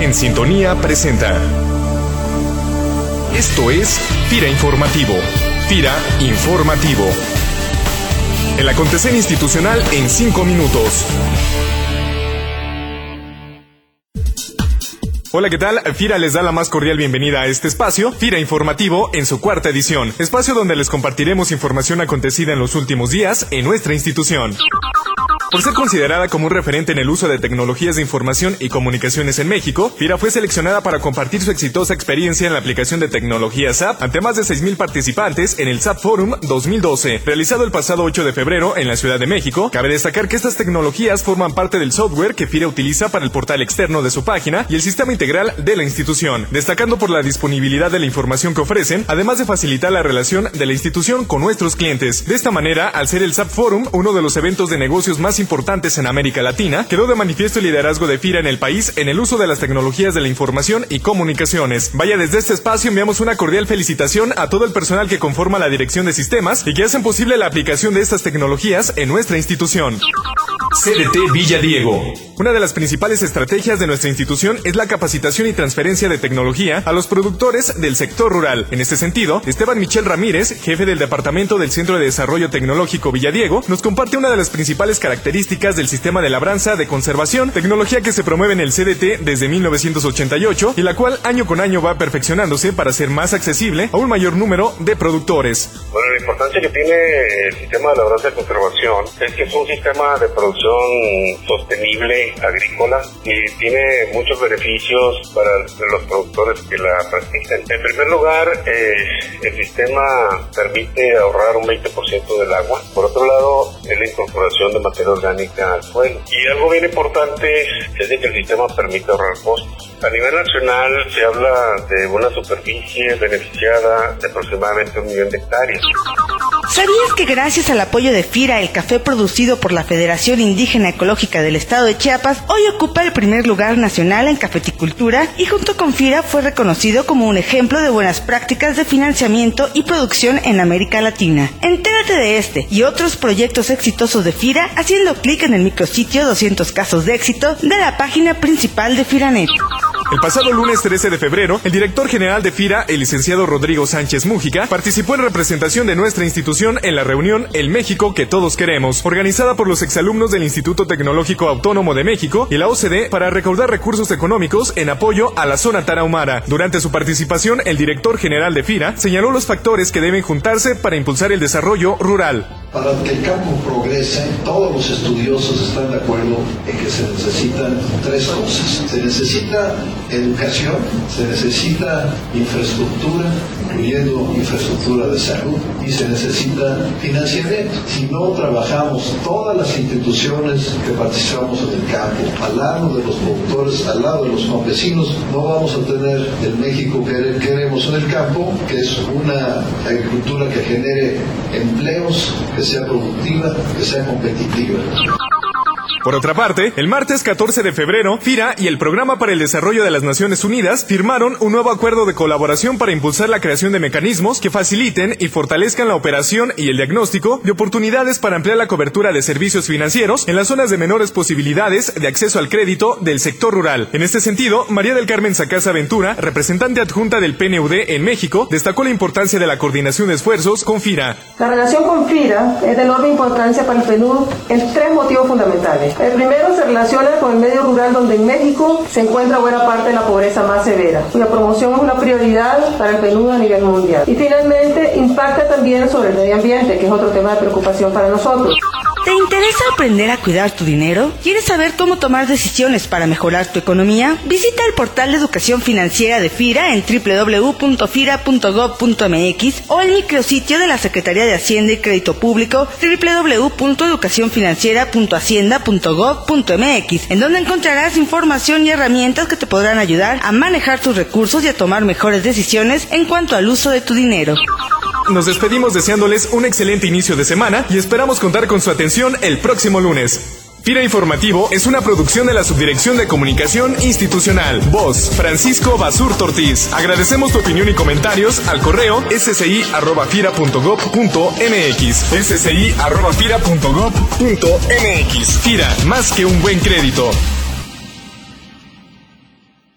En Sintonía presenta. Esto es FIRA Informativo. FIRA Informativo. El acontecer institucional en 5 minutos. Hola, ¿qué tal? FIRA les da la más cordial bienvenida a este espacio, FIRA Informativo, en su cuarta edición, espacio donde les compartiremos información acontecida en los últimos días en nuestra institución. Por ser considerada como un referente en el uso de tecnologías de información y comunicaciones en México, FIRA fue seleccionada para compartir su exitosa experiencia en la aplicación de tecnología SAP ante más de 6.000 participantes en el SAP Forum 2012, realizado el pasado 8 de febrero en la Ciudad de México. Cabe destacar que estas tecnologías forman parte del software que FIRA utiliza para el portal externo de su página y el sistema integral de la institución, destacando por la disponibilidad de la información que ofrecen, además de facilitar la relación de la institución con nuestros clientes. De esta manera, al ser el SAP Forum uno de los eventos de negocios más importantes en América Latina, quedó de manifiesto el liderazgo de FIRA en el país en el uso de las tecnologías de la información y comunicaciones. Vaya, desde este espacio enviamos una cordial felicitación a todo el personal que conforma la dirección de sistemas y que hacen posible la aplicación de estas tecnologías en nuestra institución. CDT Villa Diego. Una de las principales estrategias de nuestra institución es la capacitación y transferencia de tecnología a los productores del sector rural. En este sentido, Esteban Michel Ramírez, jefe del Departamento del Centro de Desarrollo Tecnológico Villadiego, nos comparte una de las principales características del sistema de labranza de conservación, tecnología que se promueve en el CDT desde 1988 y la cual año con año va perfeccionándose para ser más accesible a un mayor número de productores. Bueno, la importancia que tiene el sistema de labranza de conservación es que es un sistema de producción sostenible agrícola y tiene muchos beneficios para los productores que la practican. En primer lugar, eh, el sistema permite ahorrar un 20% del agua. Por otro lado, es la incorporación de materia orgánica al suelo. Y algo bien importante es de que el sistema permite ahorrar costos. A nivel nacional se habla de una superficie beneficiada de aproximadamente un millón de hectáreas. ¿Sabías que gracias al apoyo de FIRA, el café producido por la Federación Indígena Ecológica del Estado de Chiapas hoy ocupa el primer lugar nacional en cafeticultura y junto con FIRA fue reconocido como un ejemplo de buenas prácticas de financiamiento y producción en América Latina? Entérate de este y otros proyectos exitosos de FIRA haciendo clic en el micrositio 200 casos de éxito de la página principal de FIRANET. El pasado lunes 13 de febrero, el director general de FIRA, el licenciado Rodrigo Sánchez Mújica, participó en representación de nuestra institución en la reunión El México que todos queremos, organizada por los exalumnos del Instituto Tecnológico Autónomo de México y la OCDE para recaudar recursos económicos en apoyo a la zona tarahumara. Durante su participación, el director general de FIRA señaló los factores que deben juntarse para impulsar el desarrollo rural. Para que el campo progrese, todos los estudiosos están de acuerdo en que se necesitan tres cosas. Se necesita educación, se necesita infraestructura, incluyendo infraestructura de salud, y se necesita financiamiento. Si no trabajamos todas las instituciones que participamos en el campo, al lado de los productores, al lado de los campesinos, no vamos a tener el México que queremos en el campo, que es una agricultura que genere empleos, que sea productiva, que sea competitiva. Por otra parte, el martes 14 de febrero, FIRA y el Programa para el Desarrollo de las Naciones Unidas firmaron un nuevo acuerdo de colaboración para impulsar la creación de mecanismos que faciliten y fortalezcan la operación y el diagnóstico de oportunidades para ampliar la cobertura de servicios financieros en las zonas de menores posibilidades de acceso al crédito del sector rural. En este sentido, María del Carmen Sacasa Ventura, representante adjunta del PNUD en México, destacó la importancia de la coordinación de esfuerzos con FIRA. La relación con FIRA es de enorme importancia para el PNUD en tres motivos fundamentales. El primero se relaciona con el medio rural donde en México se encuentra buena parte de la pobreza más severa, cuya promoción es una prioridad para el PNUD a nivel mundial. Y finalmente impacta también sobre el medio ambiente, que es otro tema de preocupación para nosotros. ¿Te interesa aprender a cuidar tu dinero? ¿Quieres saber cómo tomar decisiones para mejorar tu economía? Visita el portal de educación financiera de FIRA en www.fira.gov.mx o el micrositio de la Secretaría de Hacienda y Crédito Público www.educacionfinanciera.hacienda.gov.mx, en donde encontrarás información y herramientas que te podrán ayudar a manejar tus recursos y a tomar mejores decisiones en cuanto al uso de tu dinero. Nos despedimos deseándoles un excelente inicio de semana y esperamos contar con su atención el próximo lunes. FIRA Informativo es una producción de la Subdirección de Comunicación Institucional. Voz, Francisco Basur Tortiz. Agradecemos tu opinión y comentarios al correo sci.fira.gov.mx. sci.fira.gov.mx. FIRA, más que un buen crédito.